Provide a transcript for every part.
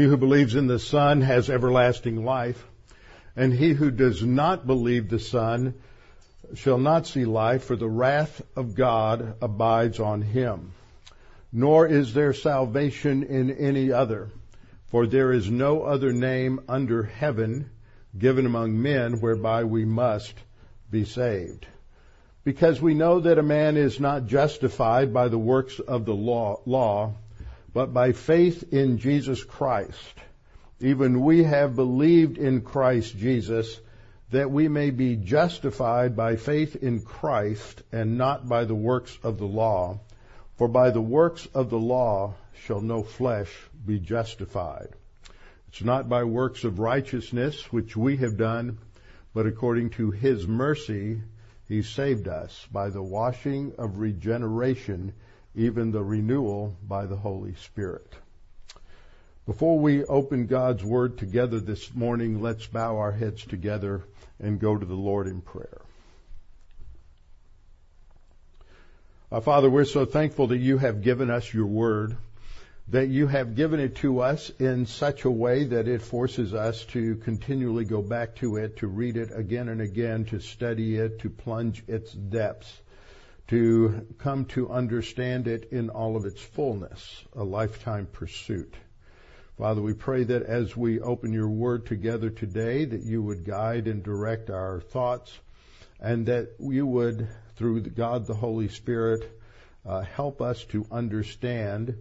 He who believes in the Son has everlasting life, and he who does not believe the Son shall not see life, for the wrath of God abides on him. Nor is there salvation in any other, for there is no other name under heaven given among men whereby we must be saved. Because we know that a man is not justified by the works of the law, law but by faith in Jesus Christ. Even we have believed in Christ Jesus that we may be justified by faith in Christ and not by the works of the law. For by the works of the law shall no flesh be justified. It's not by works of righteousness which we have done, but according to his mercy he saved us by the washing of regeneration even the renewal by the Holy Spirit. Before we open God's Word together this morning, let's bow our heads together and go to the Lord in prayer. Our Father, we're so thankful that you have given us your Word, that you have given it to us in such a way that it forces us to continually go back to it, to read it again and again, to study it, to plunge its depths to come to understand it in all of its fullness, a lifetime pursuit. Father, we pray that as we open your word together today, that you would guide and direct our thoughts, and that you would, through God the Holy Spirit, uh, help us to understand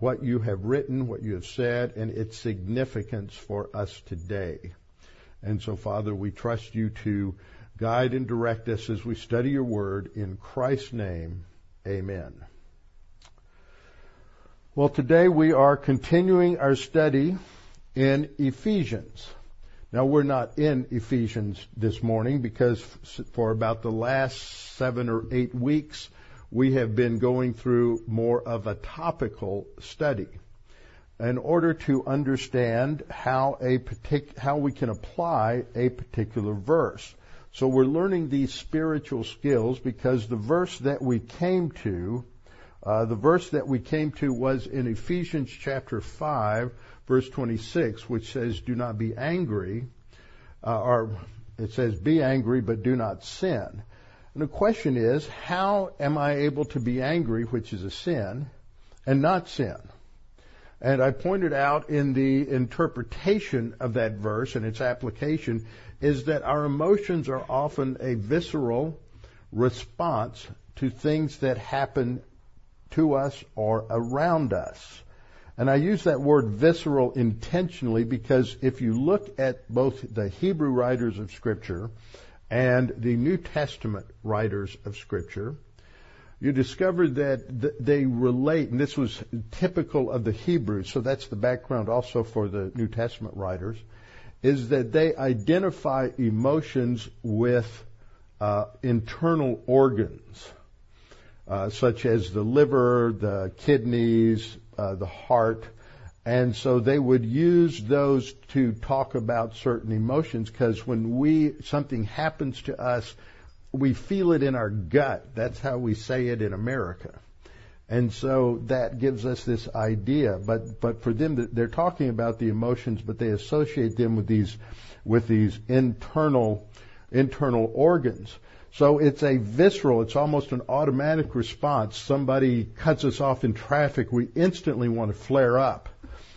what you have written, what you have said, and its significance for us today. And so, Father, we trust you to Guide and direct us as we study your word. In Christ's name, amen. Well, today we are continuing our study in Ephesians. Now, we're not in Ephesians this morning because for about the last seven or eight weeks, we have been going through more of a topical study in order to understand how a partic- how we can apply a particular verse. So we're learning these spiritual skills because the verse that we came to, uh, the verse that we came to was in Ephesians chapter 5, verse 26, which says, Do not be angry, uh, or it says, Be angry, but do not sin. And the question is, how am I able to be angry, which is a sin, and not sin? And I pointed out in the interpretation of that verse and its application is that our emotions are often a visceral response to things that happen to us or around us. And I use that word visceral intentionally because if you look at both the Hebrew writers of Scripture and the New Testament writers of Scripture, you discover that they relate, and this was typical of the Hebrews, so that's the background also for the New Testament writers is that they identify emotions with uh, internal organs, uh, such as the liver, the kidneys, uh, the heart. And so they would use those to talk about certain emotions because when we, something happens to us, we feel it in our gut. That's how we say it in America. And so that gives us this idea. But, but for them, they're talking about the emotions, but they associate them with these, with these internal, internal organs. So it's a visceral, it's almost an automatic response. Somebody cuts us off in traffic, we instantly want to flare up.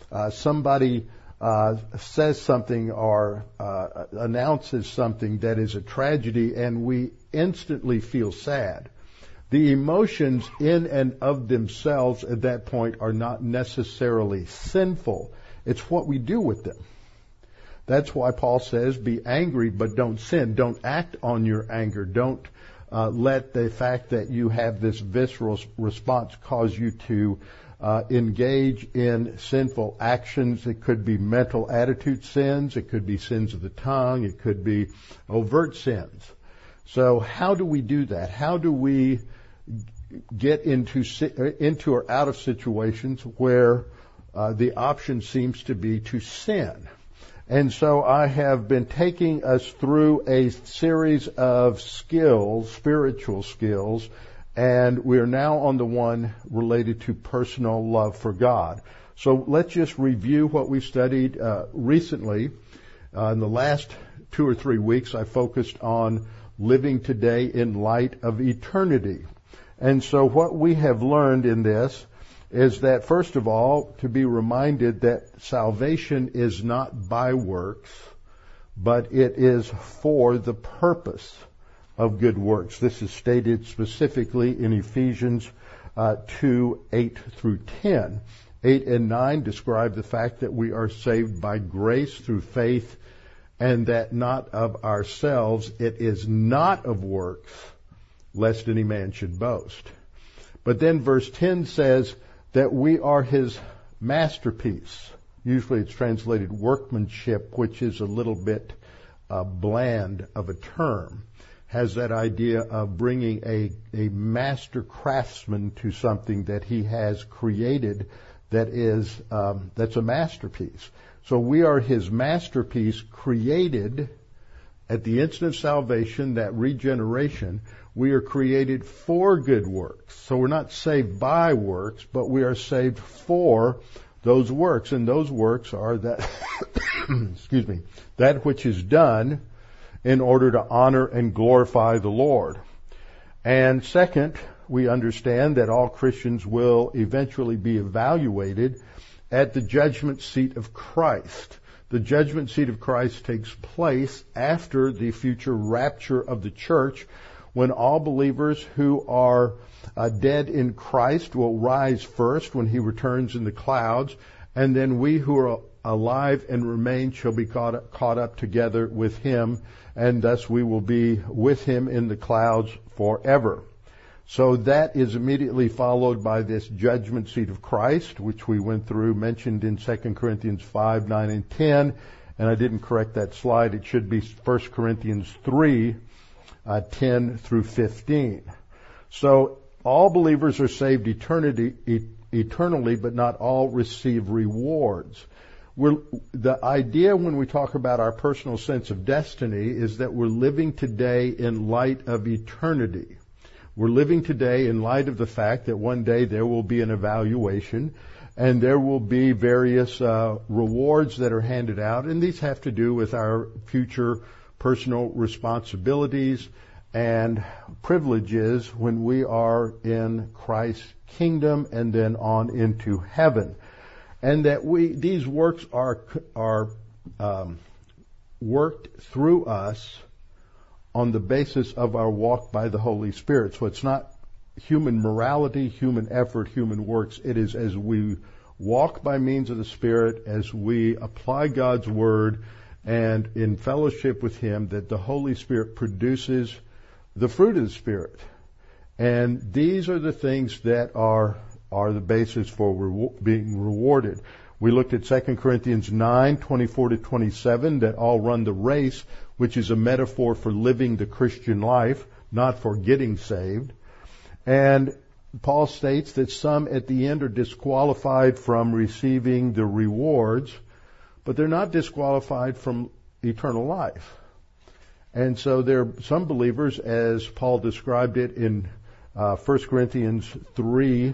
Uh, somebody uh, says something or uh, announces something that is a tragedy, and we instantly feel sad. The emotions in and of themselves at that point are not necessarily sinful. It's what we do with them. That's why Paul says, be angry, but don't sin. Don't act on your anger. Don't uh, let the fact that you have this visceral response cause you to uh, engage in sinful actions. It could be mental attitude sins. It could be sins of the tongue. It could be overt sins. So how do we do that? How do we get into uh, into or out of situations where uh, the option seems to be to sin. And so I have been taking us through a series of skills, spiritual skills, and we're now on the one related to personal love for God. So let's just review what we studied uh, recently. Uh, in the last two or three weeks, I focused on living today in light of eternity. And so what we have learned in this is that first of all, to be reminded that salvation is not by works, but it is for the purpose of good works. This is stated specifically in Ephesians uh, 2, 8 through 10. 8 and 9 describe the fact that we are saved by grace through faith and that not of ourselves, it is not of works, lest any man should boast. But then verse 10 says that we are his masterpiece. Usually it's translated workmanship, which is a little bit uh, bland of a term. Has that idea of bringing a, a master craftsman to something that he has created that is um, that's a masterpiece. So we are His masterpiece, created at the instant of salvation, that regeneration. We are created for good works. So we're not saved by works, but we are saved for those works, and those works are that, excuse me, that which is done in order to honor and glorify the Lord. And second, we understand that all Christians will eventually be evaluated at the judgment seat of Christ. The judgment seat of Christ takes place after the future rapture of the church when all believers who are uh, dead in Christ will rise first when he returns in the clouds, and then we who are alive and remain shall be caught up, caught up together with him, and thus we will be with him in the clouds forever. So that is immediately followed by this judgment seat of Christ, which we went through, mentioned in 2 Corinthians 5, 9, and 10. And I didn't correct that slide. It should be 1 Corinthians 3, uh, 10 through 15. So all believers are saved eternity, eternally, but not all receive rewards. We're, the idea when we talk about our personal sense of destiny is that we're living today in light of eternity. We're living today in light of the fact that one day there will be an evaluation and there will be various uh, rewards that are handed out, and these have to do with our future personal responsibilities and privileges when we are in Christ's kingdom and then on into heaven. And that we, these works are, are um, worked through us on the basis of our walk by the Holy Spirit. So it's not human morality, human effort, human works. It is as we walk by means of the Spirit, as we apply God's Word, and in fellowship with Him, that the Holy Spirit produces the fruit of the Spirit. And these are the things that are, are the basis for being rewarded. We looked at 2 Corinthians 9, 24 to 27, that all run the race, which is a metaphor for living the Christian life, not for getting saved. And Paul states that some at the end are disqualified from receiving the rewards, but they're not disqualified from eternal life. And so there are some believers, as Paul described it in uh, 1 Corinthians 3,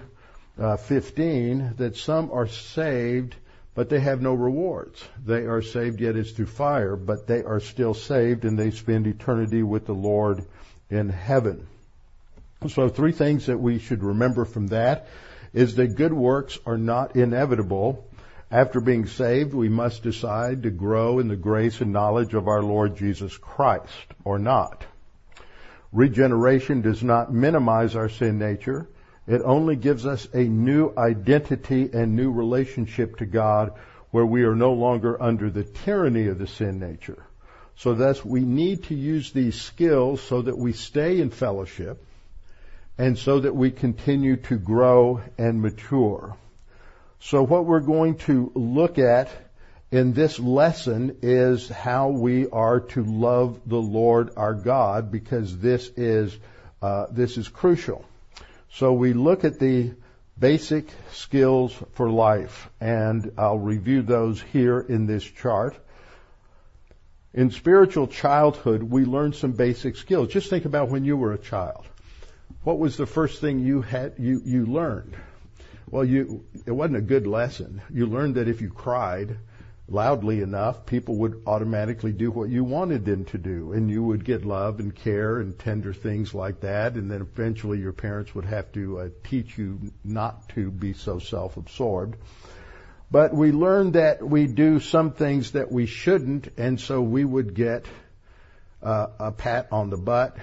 uh, 15, that some are saved but they have no rewards. They are saved yet it's through fire, but they are still saved and they spend eternity with the Lord in heaven. So three things that we should remember from that is that good works are not inevitable. After being saved, we must decide to grow in the grace and knowledge of our Lord Jesus Christ or not. Regeneration does not minimize our sin nature. It only gives us a new identity and new relationship to God where we are no longer under the tyranny of the sin nature. So thus we need to use these skills so that we stay in fellowship and so that we continue to grow and mature. So what we're going to look at in this lesson is how we are to love the Lord our God because this is uh, this is crucial. So we look at the basic skills for life, and I'll review those here in this chart. In spiritual childhood, we learn some basic skills. Just think about when you were a child. What was the first thing you had you, you learned? Well, you, it wasn't a good lesson. You learned that if you cried loudly enough, people would automatically do what you wanted them to do, and you would get love and care and tender things like that, and then eventually your parents would have to uh, teach you not to be so self-absorbed. But we learned that we do some things that we shouldn't, and so we would get uh, a pat on the butt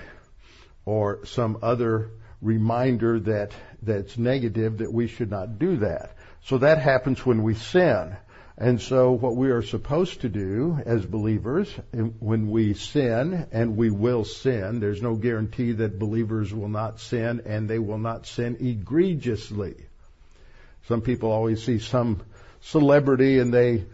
or some other reminder that that's negative that we should not do that. So that happens when we sin. And so what we are supposed to do as believers, when we sin, and we will sin, there's no guarantee that believers will not sin and they will not sin egregiously. Some people always see some celebrity and they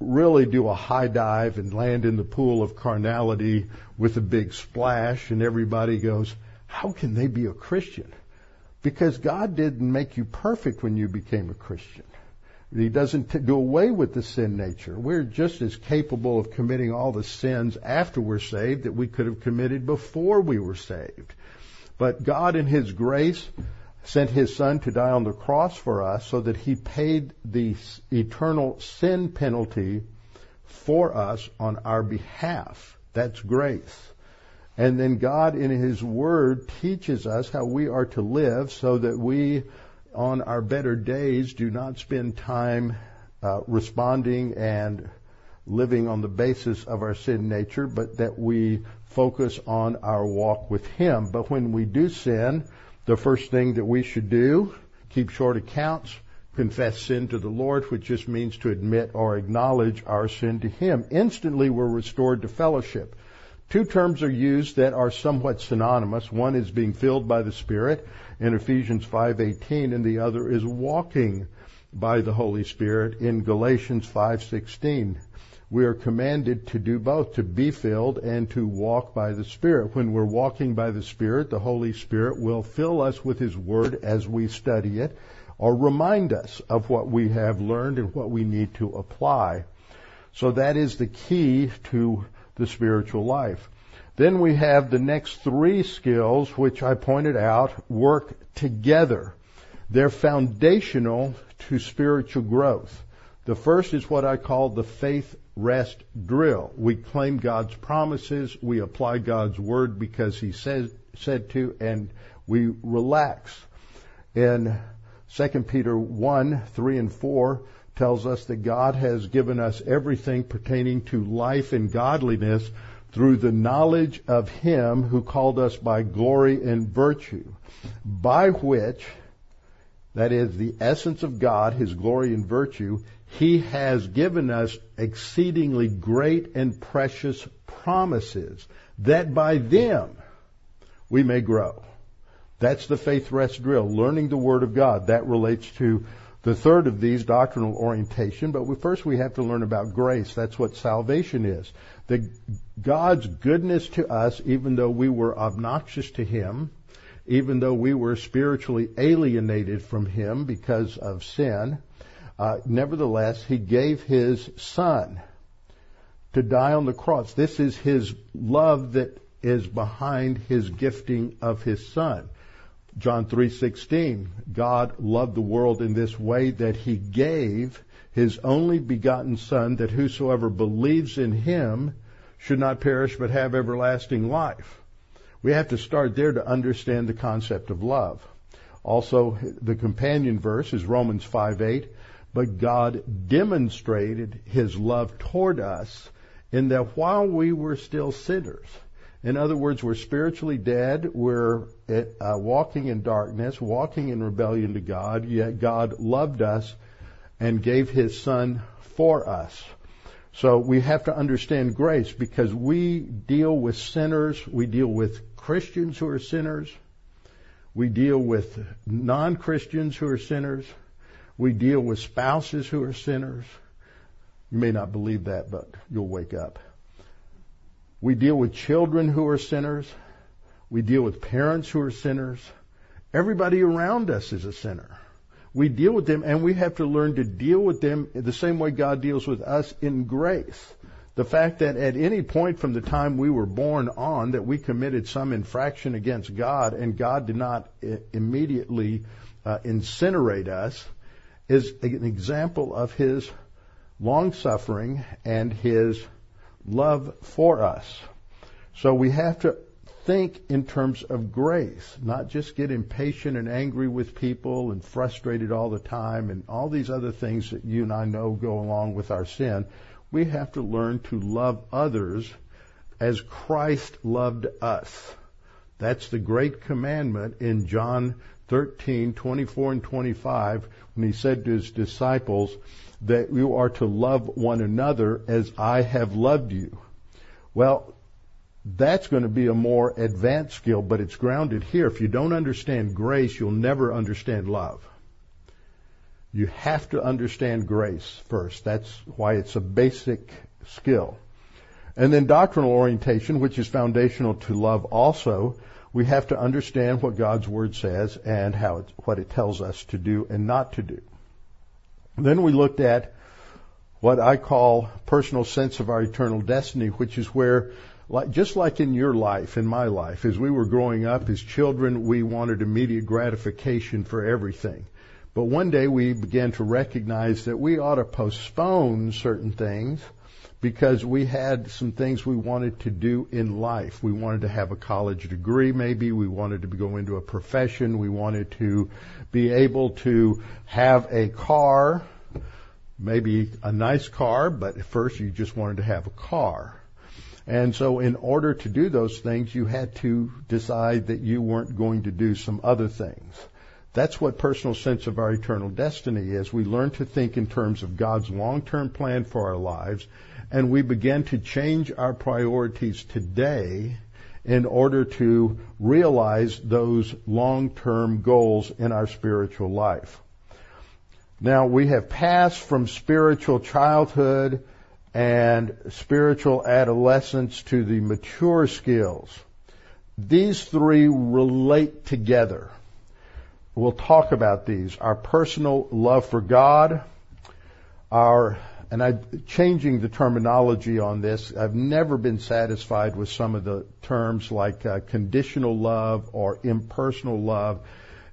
really do a high dive and land in the pool of carnality with a big splash and everybody goes, how can they be a Christian? Because God didn't make you perfect when you became a Christian. He doesn't t- do away with the sin nature. We're just as capable of committing all the sins after we're saved that we could have committed before we were saved. But God in His grace sent His Son to die on the cross for us so that He paid the eternal sin penalty for us on our behalf. That's grace. And then God in His Word teaches us how we are to live so that we on our better days do not spend time uh, responding and living on the basis of our sin nature, but that we focus on our walk with Him. But when we do sin, the first thing that we should do, keep short accounts, confess sin to the Lord, which just means to admit or acknowledge our sin to Him. Instantly we're restored to fellowship. Two terms are used that are somewhat synonymous. One is being filled by the Spirit in Ephesians 5:18 and the other is walking by the Holy Spirit in Galatians 5:16. We are commanded to do both, to be filled and to walk by the Spirit. When we're walking by the Spirit, the Holy Spirit will fill us with His Word as we study it or remind us of what we have learned and what we need to apply. So that is the key to the spiritual life. Then we have the next three skills, which I pointed out, work together. They're foundational to spiritual growth. The first is what I call the faith rest drill. We claim God's promises, we apply God's word because He says, said to, and we relax. In 2 Peter 1, 3 and 4, tells us that God has given us everything pertaining to life and godliness through the knowledge of Him who called us by glory and virtue, by which, that is the essence of God, His glory and virtue, He has given us exceedingly great and precious promises, that by them we may grow. That's the faith rest drill, learning the Word of God. That relates to the third of these, doctrinal orientation, but we, first we have to learn about grace. That's what salvation is. The, God's goodness to us, even though we were obnoxious to Him, even though we were spiritually alienated from Him because of sin, uh, nevertheless, He gave His Son to die on the cross. This is His love that is behind His gifting of His Son. John 3:16 God loved the world in this way that he gave his only begotten son that whosoever believes in him should not perish but have everlasting life. We have to start there to understand the concept of love. Also the companion verse is Romans 5:8 but God demonstrated his love toward us in that while we were still sinners in other words, we're spiritually dead. We're uh, walking in darkness, walking in rebellion to God, yet God loved us and gave His Son for us. So we have to understand grace because we deal with sinners, we deal with Christians who are sinners, we deal with non-Christians who are sinners, we deal with spouses who are sinners. You may not believe that, but you'll wake up. We deal with children who are sinners. We deal with parents who are sinners. Everybody around us is a sinner. We deal with them and we have to learn to deal with them the same way God deals with us in grace. The fact that at any point from the time we were born on that we committed some infraction against God and God did not immediately uh, incinerate us is an example of his long suffering and his love for us. So we have to think in terms of grace, not just get impatient and angry with people and frustrated all the time and all these other things that you and I know go along with our sin. We have to learn to love others as Christ loved us. That's the great commandment in John 13, 24 and 25 when he said to his disciples that you are to love one another as I have loved you. Well, that's going to be a more advanced skill, but it's grounded here. If you don't understand grace, you'll never understand love. You have to understand grace first. That's why it's a basic skill. And then doctrinal orientation, which is foundational to love also, we have to understand what God's Word says and how it, what it tells us to do and not to do. Then we looked at what I call personal sense of our eternal destiny, which is where like, just like in your life, in my life, as we were growing up as children, we wanted immediate gratification for everything. But one day we began to recognize that we ought to postpone certain things because we had some things we wanted to do in life. We wanted to have a college degree maybe. We wanted to go into a profession. We wanted to be able to have a car, maybe a nice car, but at first you just wanted to have a car. And so in order to do those things, you had to decide that you weren't going to do some other things. That's what personal sense of our eternal destiny is. We learn to think in terms of God's long-term plan for our lives, and we begin to change our priorities today in order to realize those long-term goals in our spiritual life. Now we have passed from spiritual childhood and spiritual adolescence to the mature skills. These three relate together. We'll talk about these. Our personal love for God, our, and I'm changing the terminology on this. I've never been satisfied with some of the terms like uh, conditional love or impersonal love.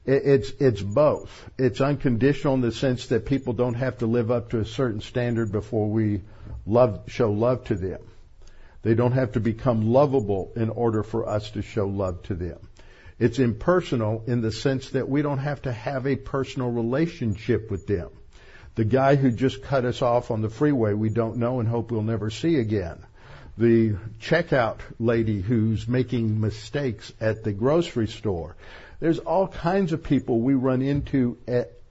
It's, it's both. It's unconditional in the sense that people don't have to live up to a certain standard before we love, show love to them. They don't have to become lovable in order for us to show love to them. It's impersonal in the sense that we don't have to have a personal relationship with them. The guy who just cut us off on the freeway we don't know and hope we'll never see again. The checkout lady who's making mistakes at the grocery store. There's all kinds of people we run into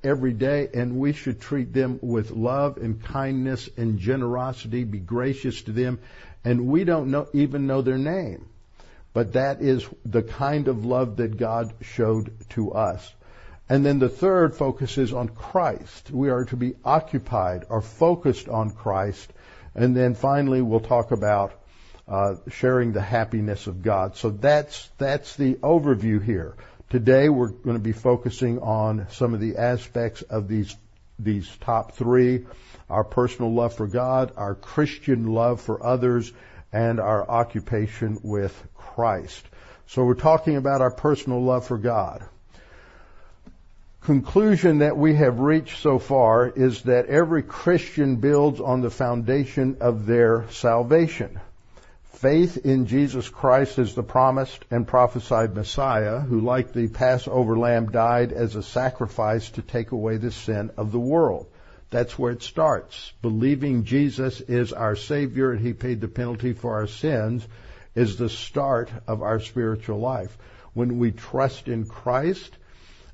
every day, and we should treat them with love and kindness and generosity, be gracious to them, and we don't know, even know their name. But that is the kind of love that God showed to us. And then the third focuses on Christ. We are to be occupied or focused on Christ. And then finally, we'll talk about uh, sharing the happiness of God. So that's that's the overview here. Today we're going to be focusing on some of the aspects of these these top three: our personal love for God, our Christian love for others, and our occupation with Christ. So we're talking about our personal love for God. Conclusion that we have reached so far is that every Christian builds on the foundation of their salvation faith in Jesus Christ as the promised and prophesied Messiah, who like the Passover lamb died as a sacrifice to take away the sin of the world. That's where it starts. Believing Jesus is our Savior and He paid the penalty for our sins is the start of our spiritual life. When we trust in Christ,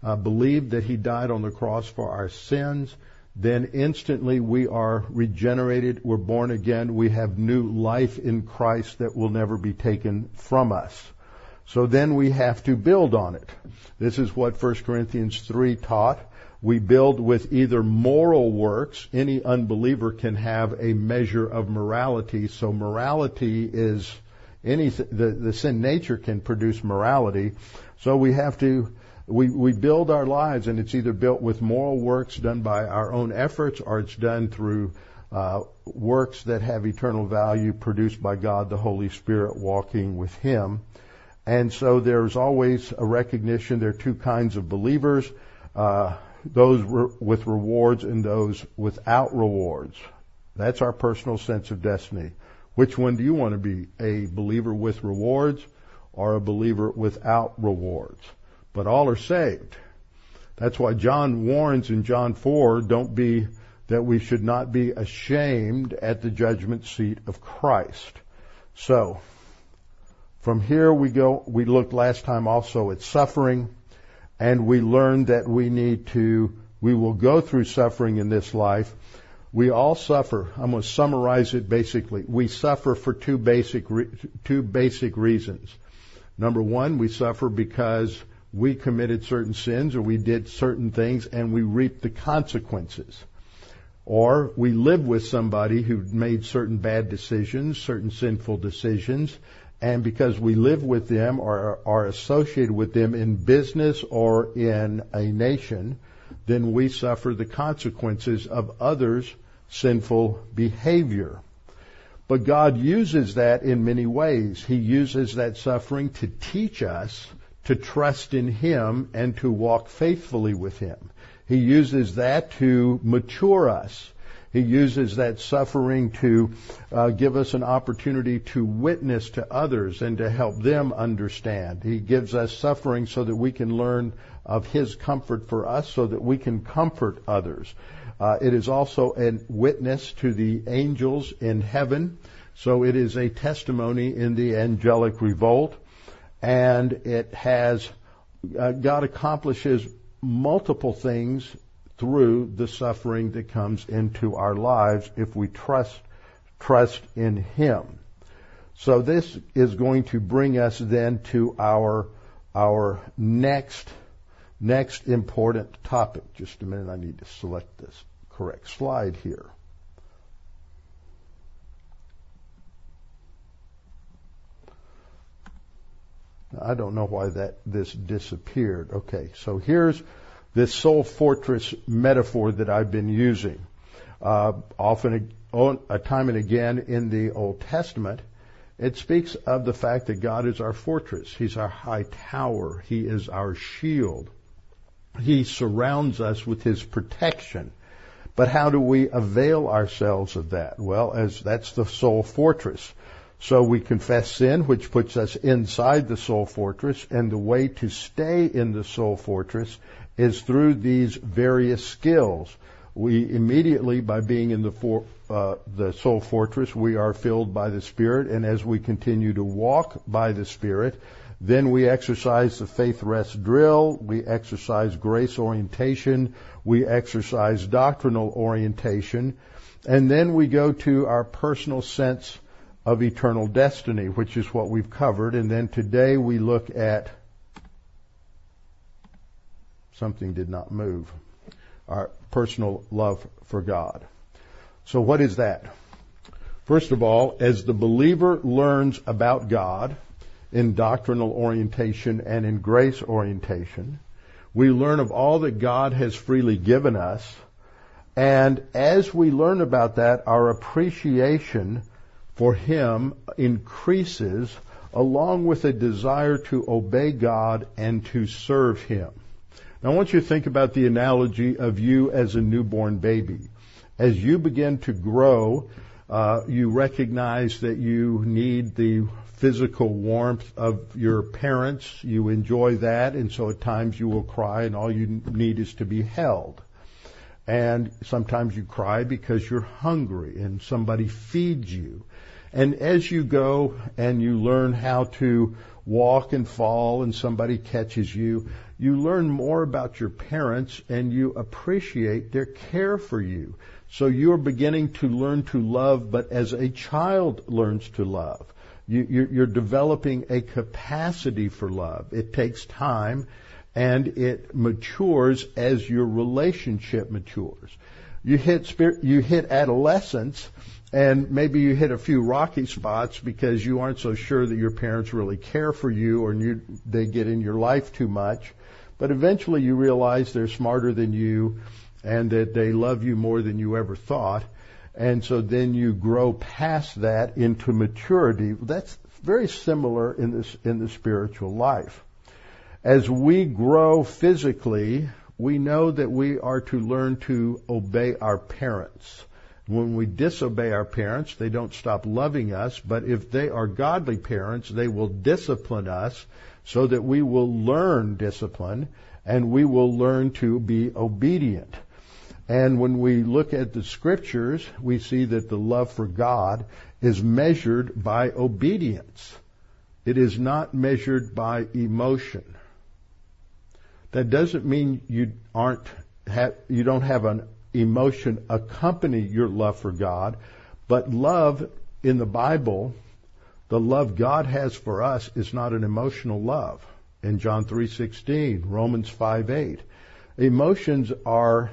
uh, believe that He died on the cross for our sins, then instantly we are regenerated, we're born again, we have new life in Christ that will never be taken from us. So then we have to build on it. This is what 1 Corinthians 3 taught. We build with either moral works. Any unbeliever can have a measure of morality. So morality is any, the, the sin nature can produce morality. So we have to we, we build our lives and it's either built with moral works done by our own efforts or it's done through uh, works that have eternal value produced by God the Holy Spirit walking with Him. And so there's always a recognition there are two kinds of believers. uh, those re- with rewards and those without rewards. That's our personal sense of destiny. Which one do you want to be? A believer with rewards or a believer without rewards? But all are saved. That's why John warns in John 4, don't be, that we should not be ashamed at the judgment seat of Christ. So, from here we go, we looked last time also at suffering, and we learned that we need to, we will go through suffering in this life. We all suffer. I'm going to summarize it basically. We suffer for two basic, two basic reasons. Number one, we suffer because we committed certain sins or we did certain things and we reap the consequences. Or we live with somebody who made certain bad decisions, certain sinful decisions, and because we live with them or are associated with them in business or in a nation, then we suffer the consequences of others' sinful behavior. But God uses that in many ways. He uses that suffering to teach us to trust in Him and to walk faithfully with Him. He uses that to mature us he uses that suffering to uh, give us an opportunity to witness to others and to help them understand. He gives us suffering so that we can learn of His comfort for us so that we can comfort others. Uh, it is also a witness to the angels in heaven. So it is a testimony in the angelic revolt. And it has, uh, God accomplishes multiple things through the suffering that comes into our lives if we trust trust in him. So this is going to bring us then to our our next next important topic. Just a minute, I need to select this correct slide here. I don't know why that this disappeared. Okay, so here's this soul fortress metaphor that I've been using. Uh, often, a time and again in the Old Testament, it speaks of the fact that God is our fortress. He's our high tower. He is our shield. He surrounds us with His protection. But how do we avail ourselves of that? Well, as that's the soul fortress. So we confess sin, which puts us inside the soul fortress, and the way to stay in the soul fortress is through these various skills. We immediately, by being in the for, uh, the soul fortress, we are filled by the Spirit, and as we continue to walk by the Spirit, then we exercise the faith rest drill, we exercise grace orientation, we exercise doctrinal orientation, and then we go to our personal sense of eternal destiny, which is what we've covered, and then today we look at something did not move. Our personal love for God. So what is that? First of all, as the believer learns about God in doctrinal orientation and in grace orientation, we learn of all that God has freely given us. And as we learn about that, our appreciation for Him increases along with a desire to obey God and to serve Him. Now I want you to think about the analogy of you as a newborn baby. As you begin to grow, uh, you recognize that you need the physical warmth of your parents. You enjoy that, and so at times you will cry, and all you need is to be held. And sometimes you cry because you're hungry and somebody feeds you. And as you go and you learn how to walk and fall and somebody catches you, you learn more about your parents and you appreciate their care for you. So you're beginning to learn to love, but as a child learns to love. You, are developing a capacity for love. It takes time and it matures as your relationship matures. You hit spirit, you hit adolescence and maybe you hit a few rocky spots because you aren't so sure that your parents really care for you or you, they get in your life too much. But eventually you realize they're smarter than you and that they love you more than you ever thought. And so then you grow past that into maturity. That's very similar in this, in the spiritual life. As we grow physically, we know that we are to learn to obey our parents. When we disobey our parents, they don't stop loving us, but if they are godly parents, they will discipline us so that we will learn discipline and we will learn to be obedient. And when we look at the scriptures, we see that the love for God is measured by obedience. It is not measured by emotion. That doesn't mean you aren't have, you don't have an emotion accompany your love for God, but love in the Bible, the love God has for us is not an emotional love. In John 3:16, Romans 5:8, emotions are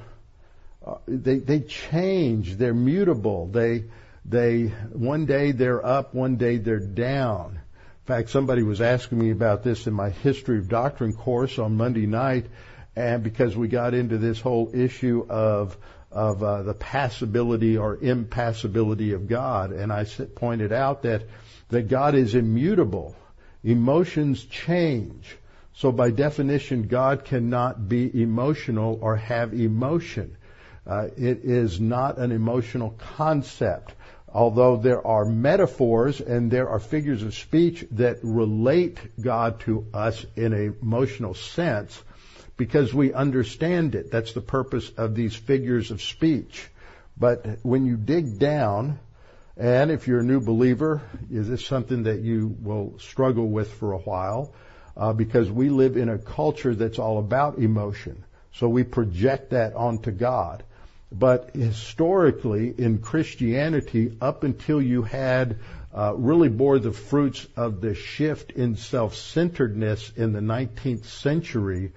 uh, they they change, they're mutable. They they one day they're up, one day they're down In fact, somebody was asking me about this in my history of doctrine course on Monday night, and because we got into this whole issue of of uh, the passibility or impassibility of God, and I pointed out that that God is immutable. Emotions change. So by definition, God cannot be emotional or have emotion. Uh, it is not an emotional concept although there are metaphors and there are figures of speech that relate God to us in an emotional sense because we understand it. That's the purpose of these figures of speech. But when you dig down, and if you're a new believer, is this something that you will struggle with for a while? Uh, because we live in a culture that's all about emotion. So we project that onto God. But historically, in Christianity, up until you had uh, really bore the fruits of the shift in self-centeredness in the 19th century,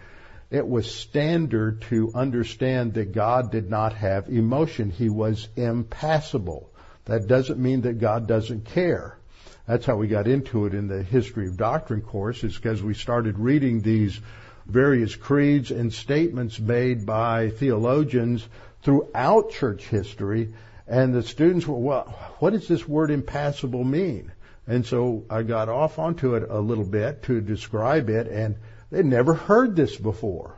it was standard to understand that God did not have emotion. He was impassible. That doesn't mean that God doesn't care. That's how we got into it in the history of doctrine course, is because we started reading these various creeds and statements made by theologians throughout church history. And the students were, well, what does this word impassible mean? And so I got off onto it a little bit to describe it, and they'd never heard this before.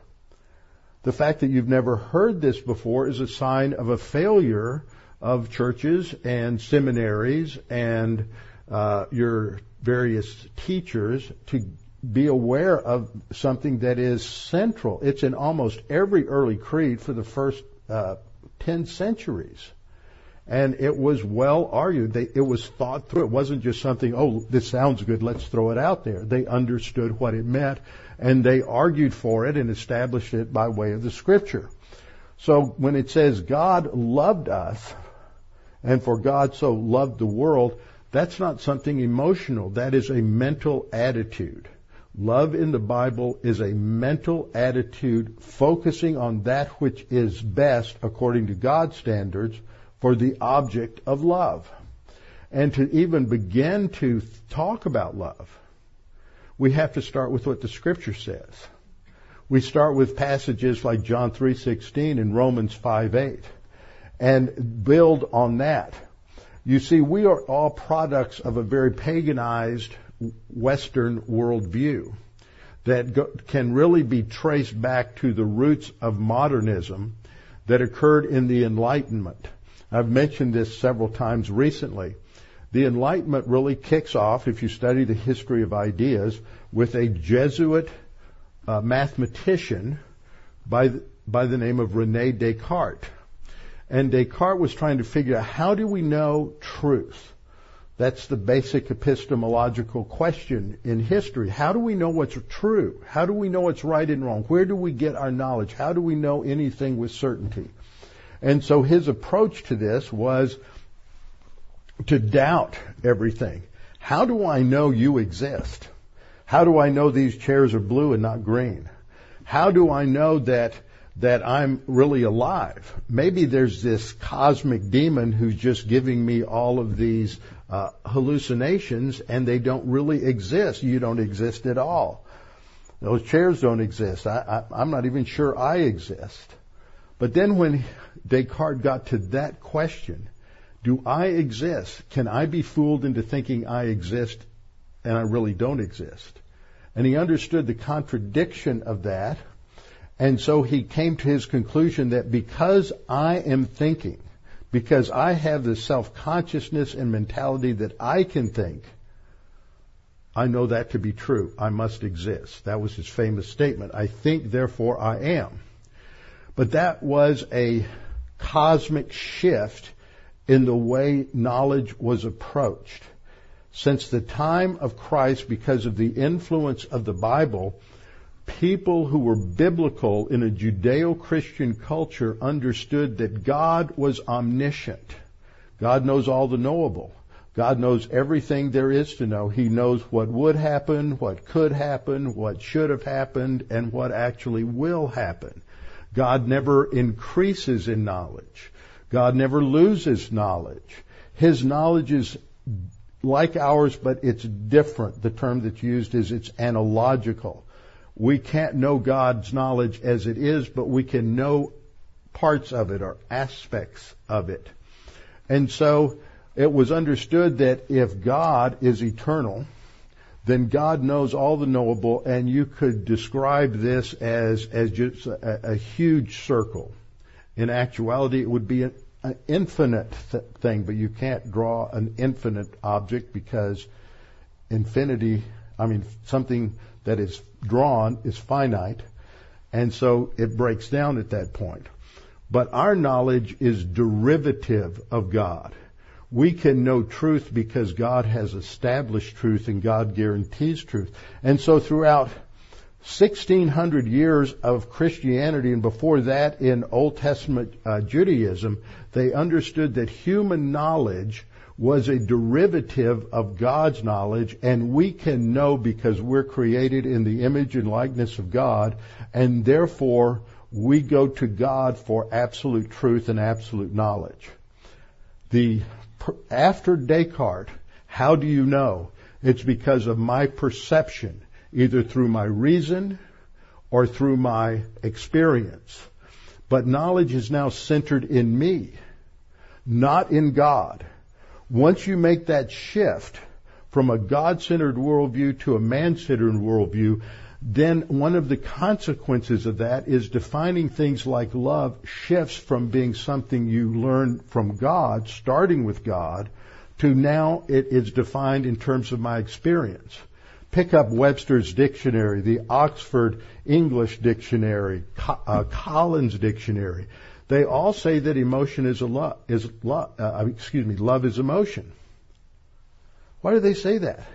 The fact that you've never heard this before is a sign of a failure of churches and seminaries and uh, your various teachers to be aware of something that is central. It's in almost every early creed for the first uh, 10 centuries. And it was well argued. They, it was thought through. It wasn't just something, oh, this sounds good, let's throw it out there. They understood what it meant and they argued for it and established it by way of the scripture. So when it says God loved us and for God so loved the world, that's not something emotional. That is a mental attitude. Love in the Bible is a mental attitude focusing on that which is best according to God's standards for the object of love. And to even begin to talk about love, we have to start with what the scripture says. We start with passages like John 3:16 and Romans 5:8 and build on that. You see, we are all products of a very paganized Western worldview that go, can really be traced back to the roots of modernism that occurred in the Enlightenment. I've mentioned this several times recently. The Enlightenment really kicks off, if you study the history of ideas, with a Jesuit uh, mathematician by the, by the name of Rene Descartes. And Descartes was trying to figure out how do we know truth? That's the basic epistemological question in history. How do we know what's true? How do we know what's right and wrong? Where do we get our knowledge? How do we know anything with certainty? And so his approach to this was to doubt everything. How do I know you exist? How do I know these chairs are blue and not green? How do I know that that I'm really alive. Maybe there's this cosmic demon who's just giving me all of these uh, hallucinations and they don't really exist. You don't exist at all. Those chairs don't exist. I, I, I'm not even sure I exist. But then when Descartes got to that question, do I exist? Can I be fooled into thinking I exist and I really don't exist? And he understood the contradiction of that And so he came to his conclusion that because I am thinking, because I have the self-consciousness and mentality that I can think, I know that to be true. I must exist. That was his famous statement. I think, therefore I am. But that was a cosmic shift in the way knowledge was approached. Since the time of Christ, because of the influence of the Bible, people who were biblical in a Judeo-Christian culture understood that God was omniscient. God knows all the knowable. God knows everything there is to know. He knows what would happen, what could happen, what should have happened, and what actually will happen. God never increases in knowledge. God never loses knowledge. His knowledge is like ours, but it's different. The term that's used is it's analogical. We can't know God's knowledge as it is, but we can know parts of it or aspects of it. And so it was understood that if God is eternal, then God knows all the knowable, and you could describe this as as just a, a huge circle. In actuality, it would be an, an infinite th- thing, but you can't draw an infinite object because infinity, I mean, something that is drawn is finite, and so it breaks down at that point. But our knowledge is derivative of God we can know truth because God has established truth and God guarantees truth. And so throughout 1600 years of Christianity and before that in Old Testament uh, Judaism, they understood that human knowledge was a derivative of God's knowledge and we can know because we're created in the image and likeness of God and therefore we go to God for absolute truth and absolute knowledge. The after Descartes, how do you know? It's because of my perception, either through my reason or through my experience. But knowledge is now centered in me, not in God. Once you make that shift from a God-centered worldview to a man-centered worldview, then one of the consequences of that is defining things like love shifts from being something you learn from God, starting with God, to now it is defined in terms of my experience. Pick up Webster's dictionary, the Oxford English dictionary, uh, Collins dictionary. They all say that emotion is a love, is love, uh, excuse me, love is emotion. Why do they say that?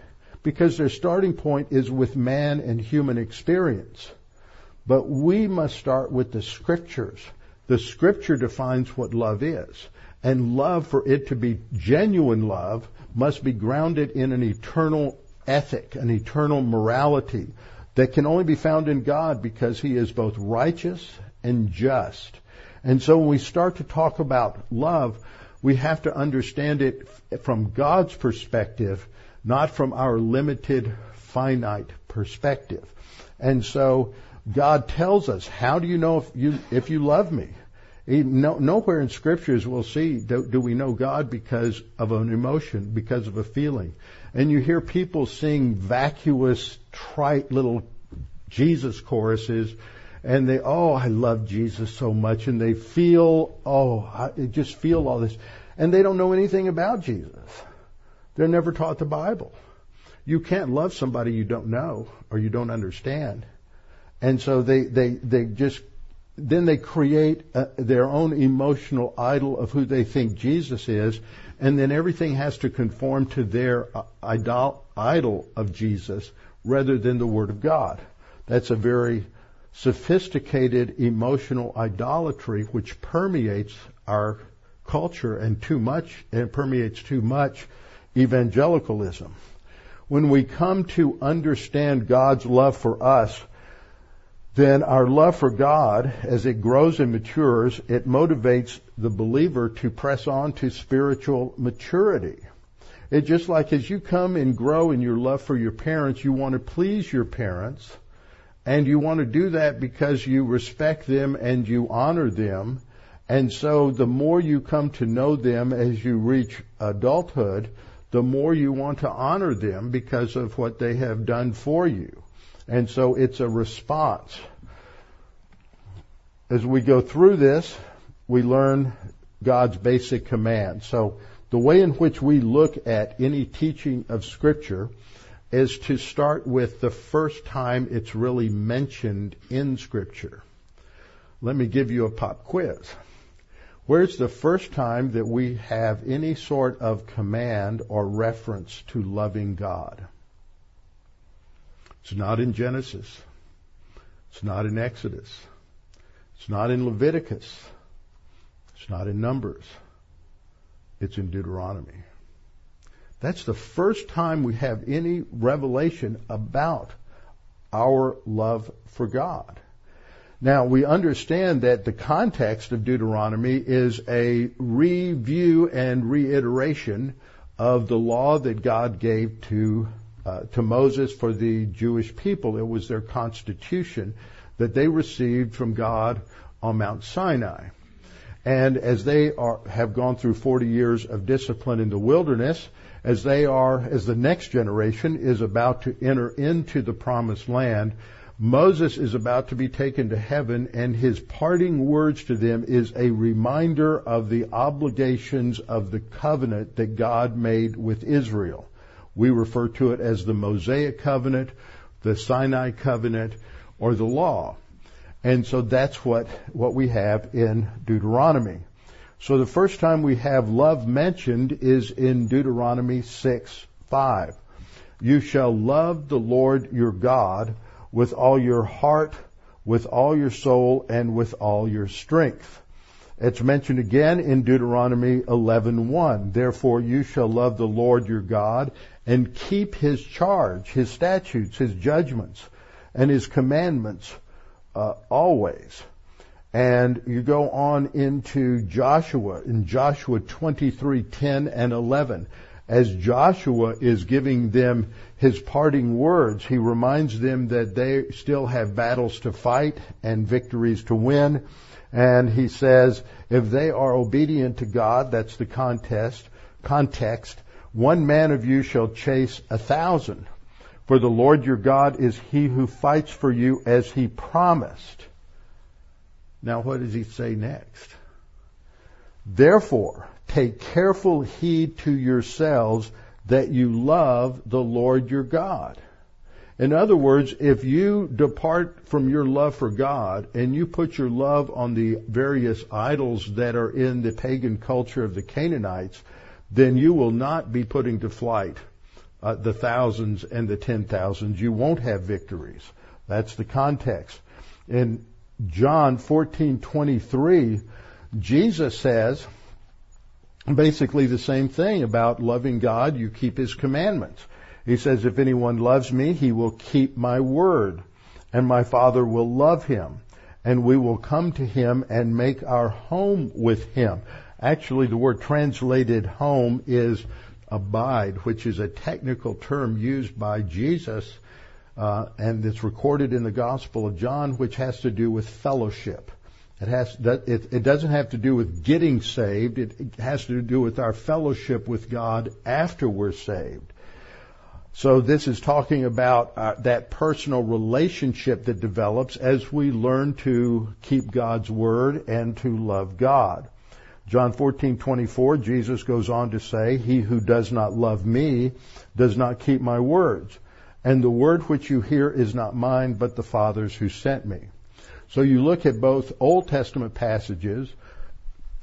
Because their starting point is with man and human experience. But we must start with the scriptures. The scripture defines what love is. And love, for it to be genuine love, must be grounded in an eternal ethic, an eternal morality that can only be found in God because He is both righteous and just. And so when we start to talk about love, we have to understand it from God's perspective not from our limited, finite perspective. And so God tells us, how do you know if you, if you love me? No, nowhere in scriptures we'll see do, do, we know God because of an emotion, because of a feeling. And you hear people sing vacuous, trite little Jesus choruses, and they, oh, I love Jesus so much, and they feel, oh, I just feel all this, and they don't know anything about Jesus. They're never taught the Bible. You can't love somebody you don't know or you don't understand. And so they, they, they just, then they create a, uh, their own emotional idol of who they think Jesus is, and then everything has to conform to their uh, idol, idol of Jesus rather than the Word of God. That's a very sophisticated emotional idolatry which permeates our culture and too much, and permeates too much evangelicalism. When we come to understand God's love for us, then our love for God, as it grows and matures, it motivates the believer to press on to spiritual maturity. It's just like as you come and grow in your love for your parents, you want to please your parents, and you want to do that because you respect them and you honor them. And so the more you come to know them as you reach adulthood, the more you want to honor them because of what they have done for you. And so it's a response. as we go through this, we learn God's basic command. So the way in which we look at any teaching of Scripture is to start with the first time it's really mentioned in Scripture. Let me give you a pop quiz. Where's the first time that we have any sort of command or reference to loving God? It's not in Genesis. It's not in Exodus. It's not in Leviticus. It's not in Numbers. It's in Deuteronomy. That's the first time we have any revelation about our love for God. Now, we understand that the context of Deuteronomy is a review and reiteration of the law that God gave to uh, to Moses for the Jewish people. It was their constitution that they received from God on Mount Sinai. And as they are, have gone through 40 years of discipline in the wilderness, as they are, as the next generation is about to enter into the promised land, Moses is about to be taken to heaven and his parting words to them is a reminder of the obligations of the covenant that God made with Israel. We refer to it as the Mosaic covenant, the Sinai covenant, or the law. And so that's what, what we have in Deuteronomy. So the first time we have love mentioned is in Deuteronomy 6, 5. You shall love the Lord your God with all your heart, with all your soul, and with all your strength. It's mentioned again in Deuteronomy 11:1. Therefore you shall love the Lord your God and keep his charge, his statutes, his judgments, and his commandments uh, always. And you go on into Joshua in Joshua 23:10 and 11 as Joshua is giving them his parting words, he reminds them that they still have battles to fight and victories to win. And he says, if they are obedient to God, that's the contest, context, one man of you shall chase a thousand. For the Lord your God is he who fights for you as he promised. Now what does he say next? Therefore, take careful heed to yourselves that you love the Lord your God. In other words, if you depart from your love for God and you put your love on the various idols that are in the pagan culture of the Canaanites, then you will not be putting to flight uh, the thousands and the ten thousands. You won't have victories. That's the context. In John 14:23, Jesus says, basically the same thing about loving God. You keep His commandments. He says, if anyone loves me, he will keep my word and my Father will love him and we will come to him and make our home with him. Actually, the word translated home is abide, which is a technical term used by Jesus, uh, and it's recorded in the Gospel of John, which has to do with fellowship. It has it, it doesn't have to do with getting saved. It, it has to do with our fellowship with God after we're saved. So this is talking about uh, that personal relationship that develops as we learn to keep God's word and to love God. John 14:24 Jesus goes on to say, "He who does not love me does not keep my words, and the word which you hear is not mine but the Father's who sent me." So you look at both Old Testament passages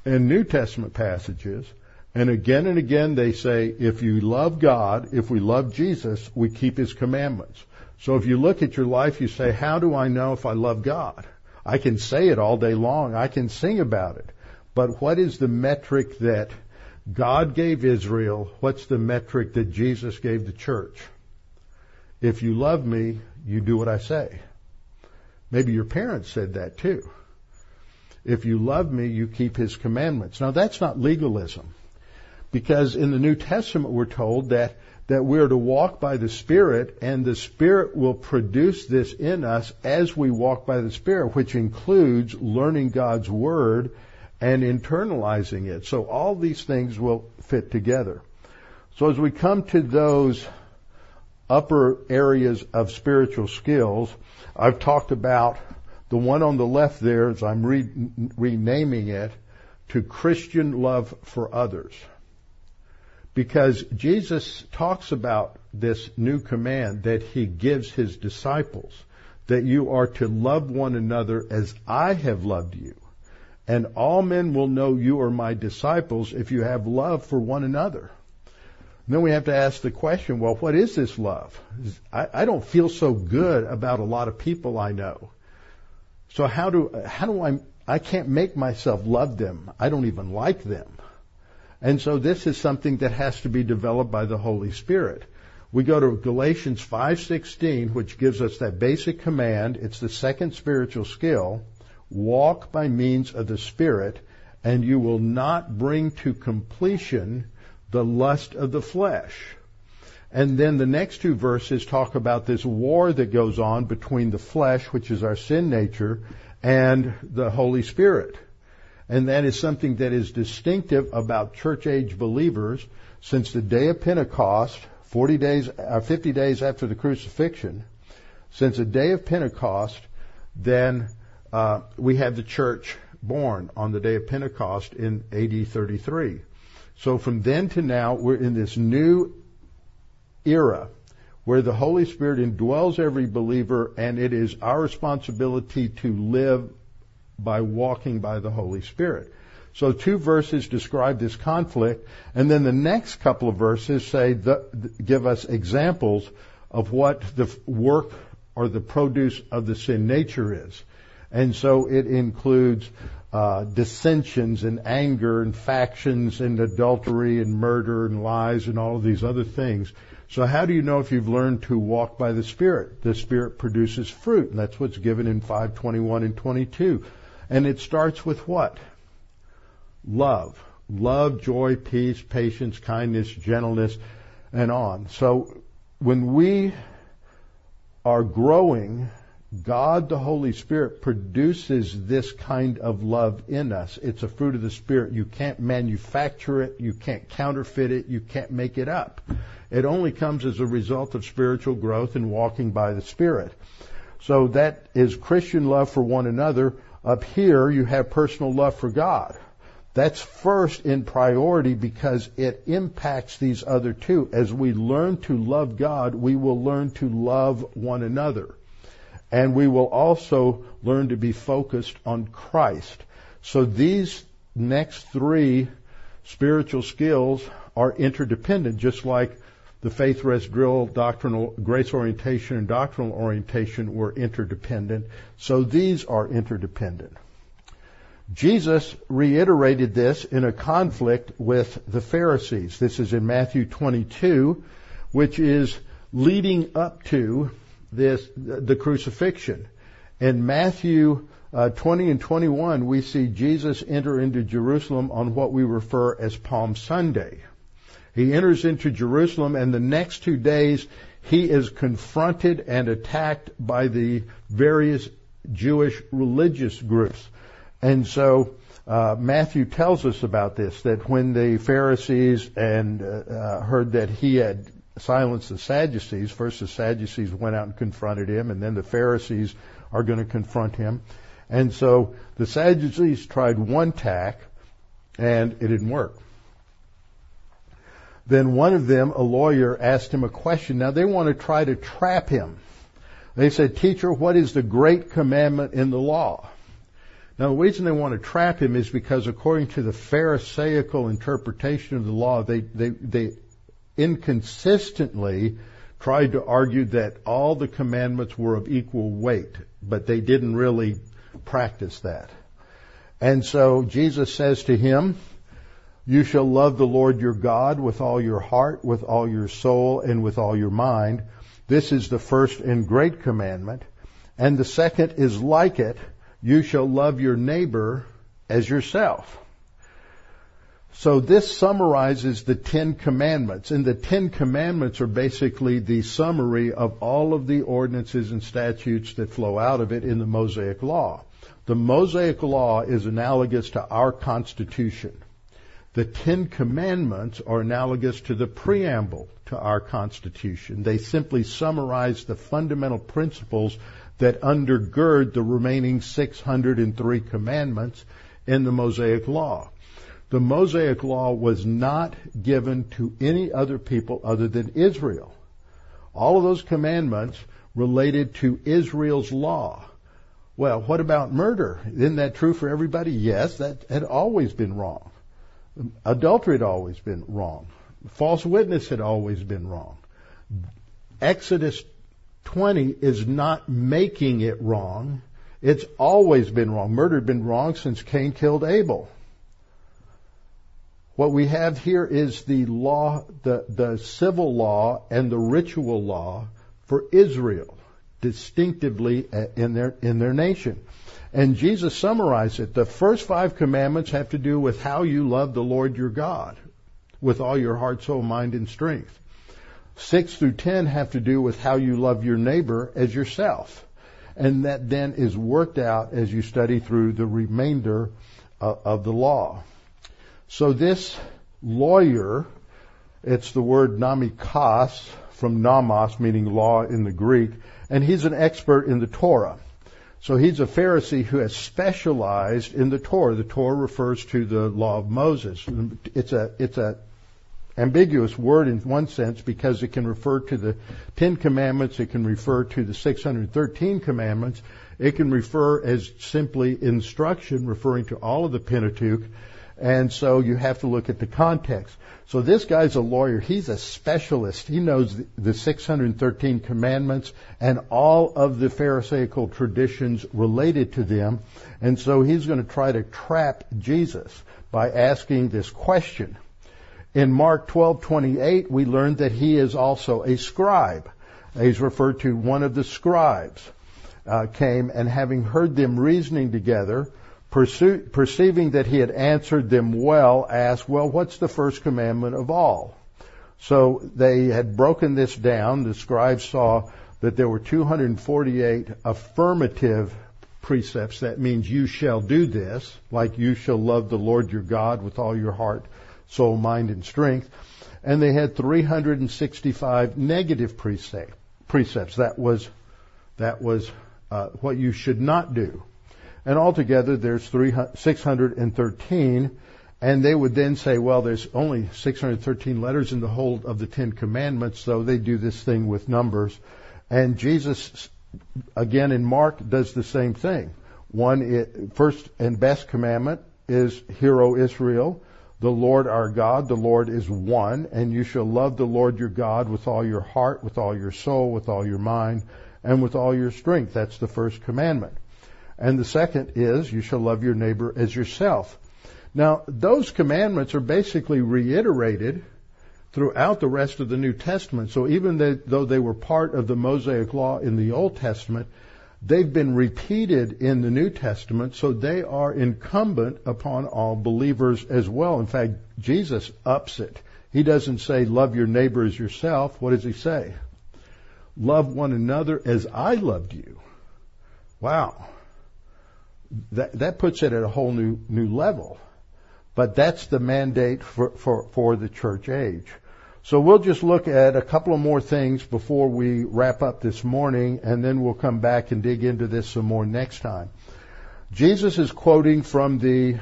and New Testament passages, and again and again they say, if you love God, if we love Jesus, we keep His commandments. So if you look at your life, you say, how do I know if I love God? I can say it all day long. I can sing about it. But what is the metric that God gave Israel? What's the metric that Jesus gave the church? If you love me, you do what I say. Maybe your parents said that too. If you love me, you keep his commandments. Now that's not legalism. Because in the New Testament we're told that, that we're to walk by the Spirit and the Spirit will produce this in us as we walk by the Spirit, which includes learning God's Word and internalizing it. So all these things will fit together. So as we come to those upper areas of spiritual skills, I've talked about The one on the left there as I'm re- renaming it to Christian love for others. Because Jesus talks about this new command that he gives his disciples, that you are to love one another as I have loved you. And all men will know you are my disciples if you have love for one another. And then we have to ask the question, well, what is this love? I, I don't feel so good about a lot of people I know. So how do, how do I, I can't make myself love them. I don't even like them. And so this is something that has to be developed by the Holy Spirit. We go to Galatians 5:16 which gives us that basic command. It's the second spiritual skill. Walk by means of the Spirit and you will not bring to completion the lust of the flesh. And then the next two verses talk about this war that goes on between the flesh, which is our sin nature, and the Holy Spirit. And that is something that is distinctive about church age believers since the day of Pentecost, 40 days, uh, 50 days after the crucifixion, since the day of Pentecost, then uh, we have the church born on the day of Pentecost in AD 33. So from then to now, we're in this new era where the Holy Spirit indwells every believer and it is our responsibility to live by walking by the Holy Spirit. So two verses describe this conflict, and then the next couple of verses say the, give us examples of what the work or the produce of the sin nature is. And so it includes uh, dissensions and anger and factions and adultery and murder and lies and all of these other things. So how do you know if you've learned to walk by the Spirit? The Spirit produces fruit, and that's what's given in 521 and 22. And it starts with what? Love. Love, joy, peace, patience, kindness, gentleness, and on. So when we are growing God the Holy Spirit produces this kind of love in us. It's a fruit of the Spirit. You can't manufacture it. You can't counterfeit it. You can't make it up. It only comes as a result of spiritual growth and walking by the Spirit. So that is Christian love for one another. Up here, you have personal love for God. That's first in priority because it impacts these other two. As we learn to love God, we will learn to love one another. And we will also learn to be focused on Christ. So these next three spiritual skills are interdependent, just like the faith rest drill, doctrinal, grace orientation, and doctrinal orientation were interdependent. So these are interdependent. Jesus reiterated this in a conflict with the Pharisees. This is in Matthew 22, which is leading up to this the crucifixion. In Matthew uh, 20 and 21, we see Jesus enter into Jerusalem on what we refer as Palm Sunday. He enters into Jerusalem, and the next two days he is confronted and attacked by the various Jewish religious groups. And so uh, Matthew tells us about this, that when the Pharisees and uh, uh heard that he had silence the Sadducees. First, the Sadducees went out and confronted him, and then the Pharisees are going to confront him. And so the Sadducees tried one tack, and it didn't work. Then one of them, a lawyer, asked him a question. Now they want to try to trap him. They said, Teacher, what is the great commandment in the law? Now the reason they want to trap him is because according to the Pharisaical interpretation of the law, they, they, they inconsistently tried to argue that all the commandments were of equal weight, but they didn't really practice that. And so Jesus says to him, you shall love the Lord your God with all your heart, with all your soul, and with all your mind. This is the first and great commandment. And the second is like it. You shall love your neighbor as yourself. So this summarizes the Ten Commandments, and the Ten Commandments are basically the summary of all of the ordinances and statutes that flow out of it in the Mosaic Law. The Mosaic Law is analogous to our Constitution. The Ten Commandments are analogous to the preamble to our Constitution. They simply summarize the fundamental principles that undergird the remaining 603 commandments in the Mosaic Law. The Mosaic Law was not given to any other people other than Israel. All of those commandments related to Israel's law. Well, what about murder? Isn't that true for everybody? Yes, that had always been wrong. Adultery had always been wrong. False witness had always been wrong. Exodus 20 is not making it wrong. It's always been wrong. Murder had been wrong since Cain killed Abel. What we have here is the law, the, the civil law and the ritual law for Israel, distinctively uh, in their, in their nation. And Jesus summarized it. The first five commandments have to do with how you love the Lord your God with all your heart, soul, mind, and strength. Six through ten have to do with how you love your neighbor as yourself. And that then is worked out as you study through the remainder uh, of the law. So this lawyer, it's the word nomikos from nomos, meaning law in the Greek, and he's an expert in the Torah. So he's a Pharisee who has specialized in the Torah. The Torah refers to the law of Moses. It's a it's a ambiguous word in one sense because it can refer to the Ten Commandments, it can refer to the 613 commandments, it can refer as simply instruction, referring to all of the Pentateuch, and so you have to look at the context. So this guy's a lawyer. He's a specialist. He knows the 613 commandments and all of the Pharisaical traditions related to them. And so he's going to try to trap Jesus by asking this question. In Mark 12:28, we learn that he is also a scribe. He's referred to one of the scribes uh, came and having heard them reasoning together, perceiving that he had answered them well, asked, "Well, what's the first commandment of all?" So they had broken this down. The scribes saw that there were 248 affirmative precepts. That means you shall do this, like you shall love the Lord your God with all your heart, soul, mind, and strength. And they had 365 negative precepts. That was, that was uh, what you should not do. And altogether there's 613 and they would then say, well, there's only 613 letters in the whole of the Ten Commandments, so they do this thing with numbers. And Jesus, again in Mark, does the same thing. One, first and best commandment is, Hear, O Israel, the Lord our God, the Lord is one, and you shall love the Lord your God with all your heart, with all your soul, with all your mind, and with all your strength. That's the first commandment. And the second is, you shall love your neighbor as yourself. Now, those commandments are basically reiterated throughout the rest of the New Testament. So even though they were part of the Mosaic Law in the Old Testament, they've been repeated in the New Testament, so they are incumbent upon all believers as well. In fact, Jesus ups it. He doesn't say, love your neighbor as yourself. What does he say? Love one another as I loved you. Wow. That, that puts it at a whole new, new level. But that's the mandate for, for, for the church age. So we'll just look at a couple of more things before we wrap up this morning, and then we'll come back and dig into this some more next time. Jesus is quoting from the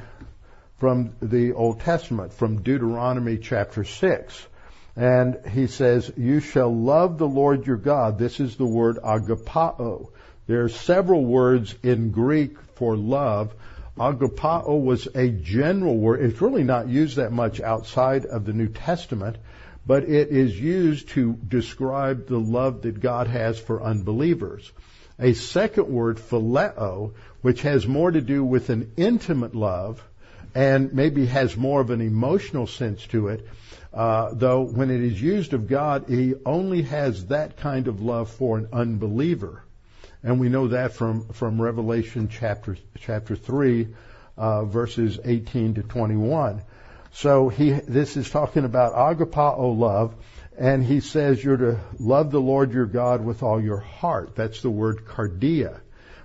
from the Old Testament, from Deuteronomy chapter six. And he says, You shall love the Lord your God. This is the word agapao. There are several words in Greek for love. Agapao was a general word. It's really not used that much outside of the New Testament, but it is used to describe the love that God has for unbelievers. A second word, phileo, which has more to do with an intimate love and maybe has more of an emotional sense to it, uh, though when it is used of God, He only has that kind of love for an unbeliever, and we know that from from Revelation chapter chapter three, uh, verses 18 to 21. So he this is talking about agapao love, and he says you're to love the Lord your God with all your heart. That's the word cardia,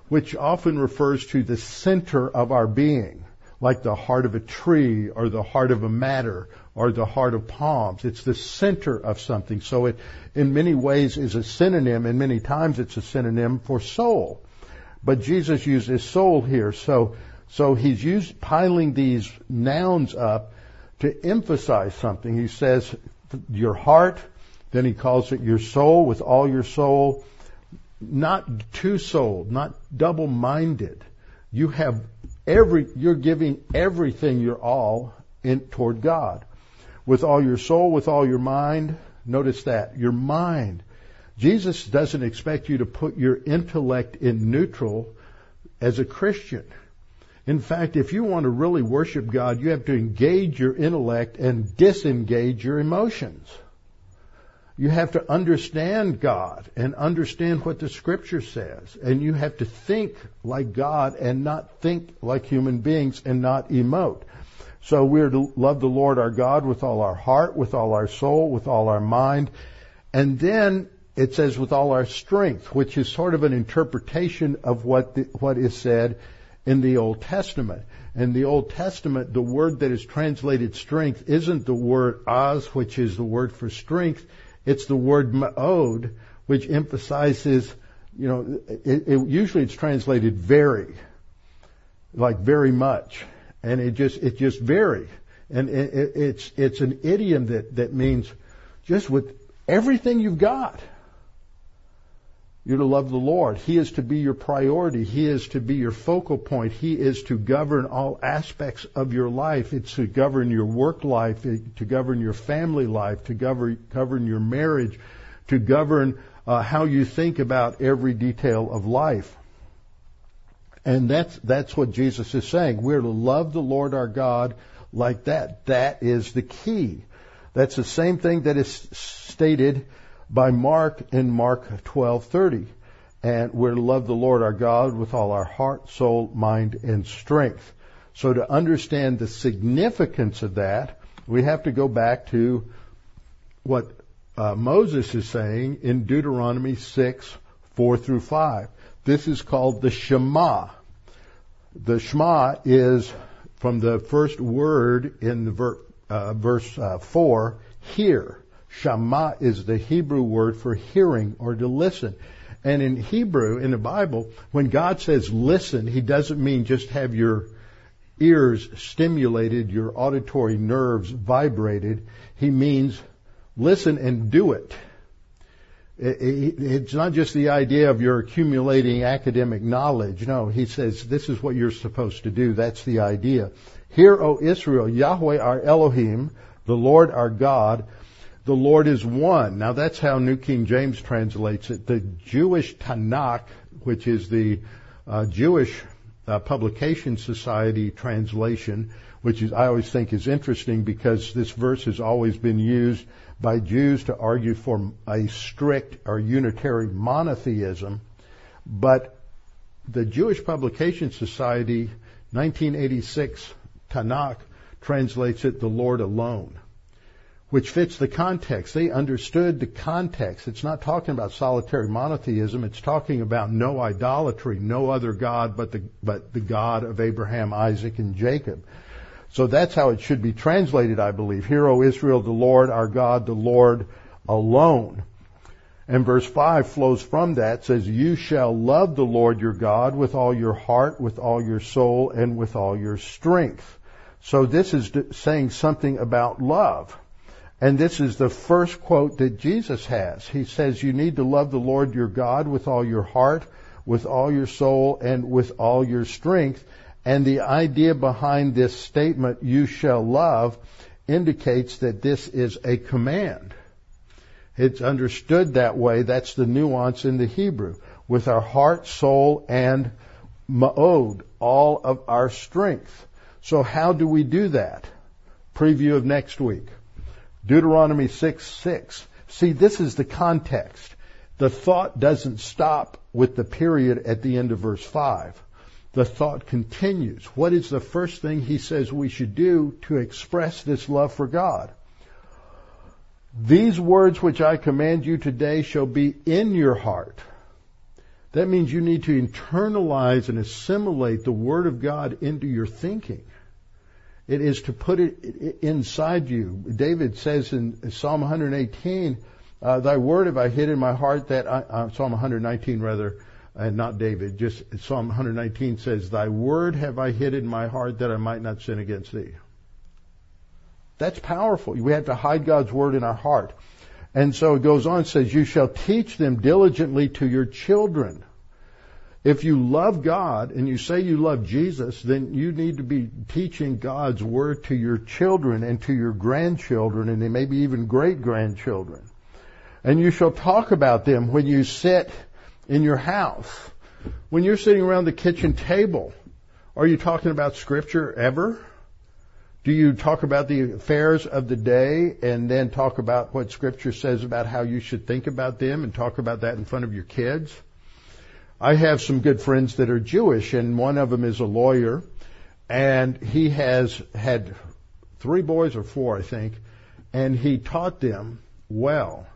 which often refers to the center of our being, like the heart of a tree or the heart of a matter or the heart of palms. It's the center of something. So it, in many ways, is a synonym, and many times it's a synonym for soul. But Jesus uses soul here. So, so he's used piling these nouns up to emphasize something. He says your heart, then he calls it your soul with all your soul. Not two-souled, not double-minded. You have every, you're giving everything your all in, toward God. With all your soul, with all your mind. Notice that. Your mind. Jesus doesn't expect you to put your intellect in neutral as a Christian. In fact, if you want to really worship God, you have to engage your intellect and disengage your emotions. You have to understand God and understand what the scripture says. And you have to think like God and not think like human beings and not emote. So we're to love the Lord our God with all our heart, with all our soul, with all our mind. And then it says with all our strength, which is sort of an interpretation of what the, what is said in the Old Testament. In the Old Testament, the word that is translated strength isn't the word az, which is the word for strength. It's the word ma'od, which emphasizes, you know, it, it, usually it's translated very, like very much, and it just it just very, and it, it's it's an idiom that that means just with everything you've got. You're to love the Lord. He is to be your priority. He is to be your focal point. He is to govern all aspects of your life. It's to govern your work life, to govern your family life, to govern, govern your marriage, to govern uh, how you think about every detail of life. And that's, that's what Jesus is saying. We're to love the Lord our God like that. That is the key. That's the same thing that is stated by Mark in Mark 12:30. And we're to love the Lord our God with all our heart, soul, mind, and strength. So to understand the significance of that, we have to go back to what uh, Moses is saying in Deuteronomy 6, 4 through 5. This is called the Shema. The Shema is from the first word in the ver- uh, verse uh, 4, hear. Shema is the Hebrew word for hearing or to listen. And in Hebrew, in the Bible, when God says listen, He doesn't mean just have your ears stimulated, your auditory nerves vibrated. He means listen and do it. It's not just the idea of your accumulating academic knowledge. No, he says this is what you're supposed to do. That's the idea. Hear, O Israel, Yahweh our Elohim, the Lord our God, the Lord is one. Now that's how New King James translates it. The Jewish Tanakh, which is the uh, Jewish uh, Publication Society translation, which is I always think is interesting because this verse has always been used by Jews to argue for a strict or unitary monotheism, but the Jewish Publication Society 1986 Tanakh translates it the Lord alone which fits the context. They understood the context. It's not talking about solitary monotheism. It's talking about no idolatry, no other God but the, but the God of Abraham, Isaac, and Jacob. So that's how it should be translated, I believe. Hear, O Israel, the Lord our God, the Lord alone. And verse 5 flows from that, says, You shall love the Lord your God with all your heart, with all your soul, and with all your strength. So this is saying something about love. And this is the first quote that Jesus has. He says, You need to love the Lord your God with all your heart, with all your soul, and with all your strength. And the idea behind this statement, you shall love, indicates that this is a command. It's understood that way. That's the nuance in the Hebrew. With our heart, soul, and ma'od, all of our strength. So how do we do that? Preview of next week. Deuteronomy 6 6. See, this is the context. The thought doesn't stop with the period at the end of verse 5. The thought continues. What is the first thing he says we should do to express this love for God? These words which I command you today shall be in your heart. That means you need to internalize and assimilate the Word of God into your thinking It is to put it inside you. David says in Psalm 118, uh, "Thy word have I hid in my heart that I, uh, Psalm 119 rather, and not David. Just Psalm 119 says, "Thy word have I hid in my heart that I might not sin against thee." That's powerful. We have to hide God's word in our heart. And so it goes on, says, you shall teach them diligently to your children. If you love God and you say you love Jesus, then you need to be teaching God's word to your children and to your grandchildren and maybe even great grandchildren. And you shall talk about them when you sit in your house. When you're sitting around the kitchen table, are you talking about scripture ever? Do you talk about the affairs of the day and then talk about what scripture says about how you should think about them and talk about that in front of your kids? I have some good friends that are Jewish and one of them is a lawyer and he has had three boys or four, I think, and he taught them well.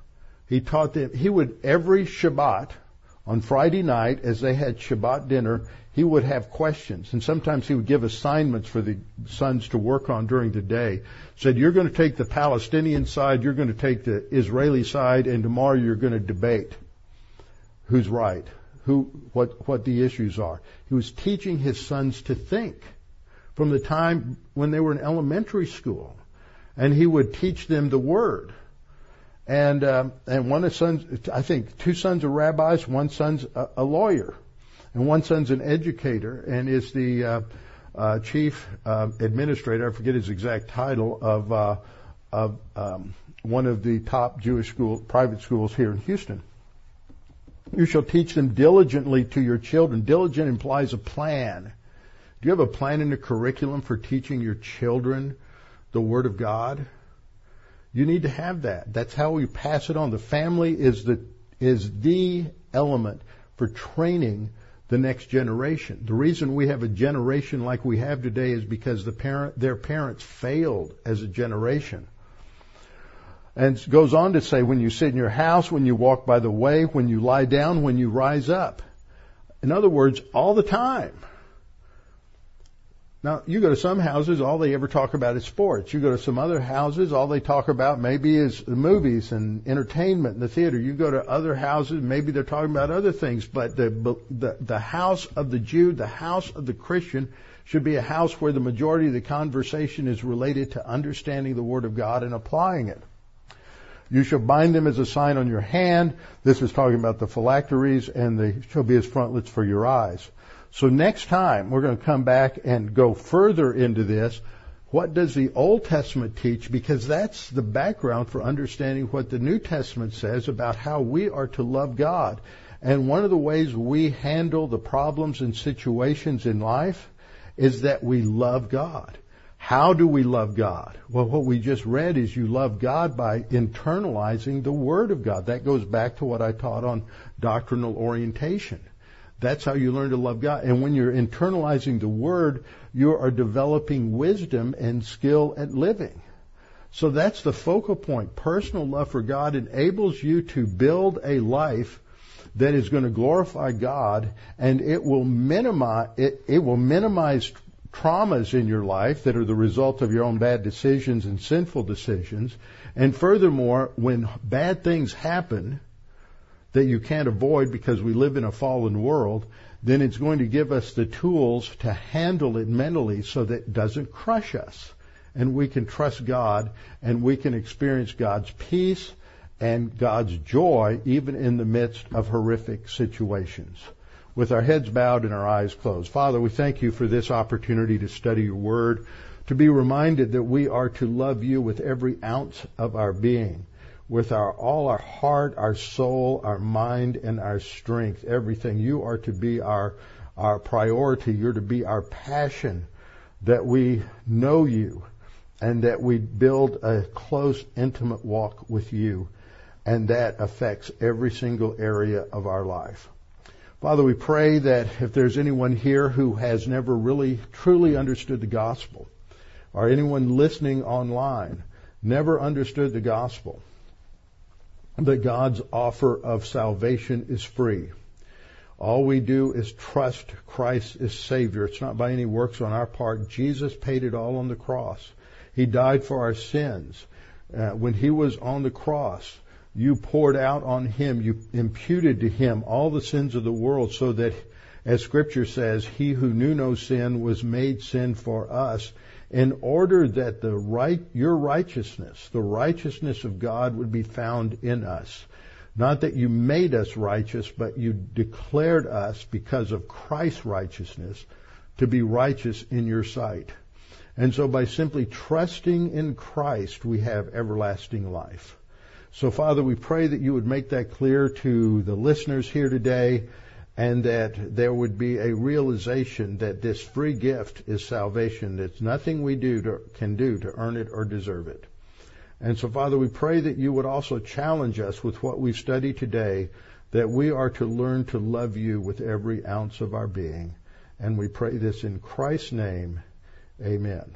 He taught them, he would every Shabbat on Friday night as they had Shabbat dinner, he would have questions, and sometimes he would give assignments for the sons to work on during the day. Said, you're going to take the Palestinian side, you're going to take the Israeli side, and tomorrow you're going to debate who's right, who, what, what the issues are. He was teaching his sons to think from the time when they were in elementary school, and he would teach them the word. And um, and one of sons, I think, two sons are rabbis, one son's a, a lawyer and one son's an educator and is the uh, uh, chief uh, administrator. I forget his exact title of uh, of um, one of the top Jewish school private schools here in Houston. You shall teach them diligently to your children. Diligent implies a plan. Do you have a plan in the curriculum for teaching your children the Word of God? You need to have that. That's how we pass it on. The family is the is the element for training the next generation. The reason we have a generation like we have today is because the parent, their parents failed as a generation. And goes on to say, when you sit in your house, when you walk by the way, when you lie down, when you rise up. In other words, all the time. Now, you go to some houses, all they ever talk about is sports. You go to some other houses, all they talk about maybe is the movies and entertainment and the theater. You go to other houses, maybe they're talking about other things, but the, the, the house of the Jew, the house of the Christian should be a house where the majority of the conversation is related to understanding the Word of God and applying it. You shall bind them as a sign on your hand. This is talking about the phylacteries and they shall be as frontlets for your eyes. So next time we're going to come back and go further into this. What does the Old Testament teach? Because that's the background for understanding what the New Testament says about how we are to love God. And one of the ways we handle the problems and situations in life is that we love God. How do we love God? Well, what we just read is you love God by internalizing the Word of God. That goes back to what I taught on doctrinal orientation. That's how you learn to love God. And when you're internalizing the word, you are developing wisdom and skill at living. So that's the focal point. Personal love for God enables you to build a life that is going to glorify God and it will minimize, it, it will minimize traumas in your life that are the result of your own bad decisions and sinful decisions. And furthermore, when bad things happen, that you can't avoid because we live in a fallen world, then it's going to give us the tools to handle it mentally so that it doesn't crush us. And we can trust God and we can experience God's peace and God's joy even in the midst of horrific situations. With our heads bowed and our eyes closed. Father, we thank you for this opportunity to study your word, to be reminded that we are to love you with every ounce of our being with our all our heart, our soul, our mind, and our strength, everything. You are to be our our priority. You're to be our passion, that we know you, and that we build a close, intimate walk with you, and that affects every single area of our life. Father, we pray that if there's anyone here who has never really truly understood the gospel, or anyone listening online never understood the gospel, that God's offer of salvation is free. All we do is trust Christ as Savior. It's not by any works on our part. Jesus paid it all on the cross. He died for our sins. Uh, when He was on the cross, you poured out on Him, you imputed to Him all the sins of the world so that, as Scripture says, He who knew no sin was made sin for us in order that the right, your righteousness, the righteousness of God would be found in us. Not that you made us righteous, but you declared us because of Christ's righteousness to be righteous in your sight. And so by simply trusting in Christ, we have everlasting life. So Father, we pray that you would make that clear to the listeners here today and that there would be a realization that this free gift is salvation. It's nothing we do to, can do to earn it or deserve it. And so, Father, we pray that you would also challenge us with what we've studied today, that we are to learn to love you with every ounce of our being. And we pray this in Christ's name. Amen.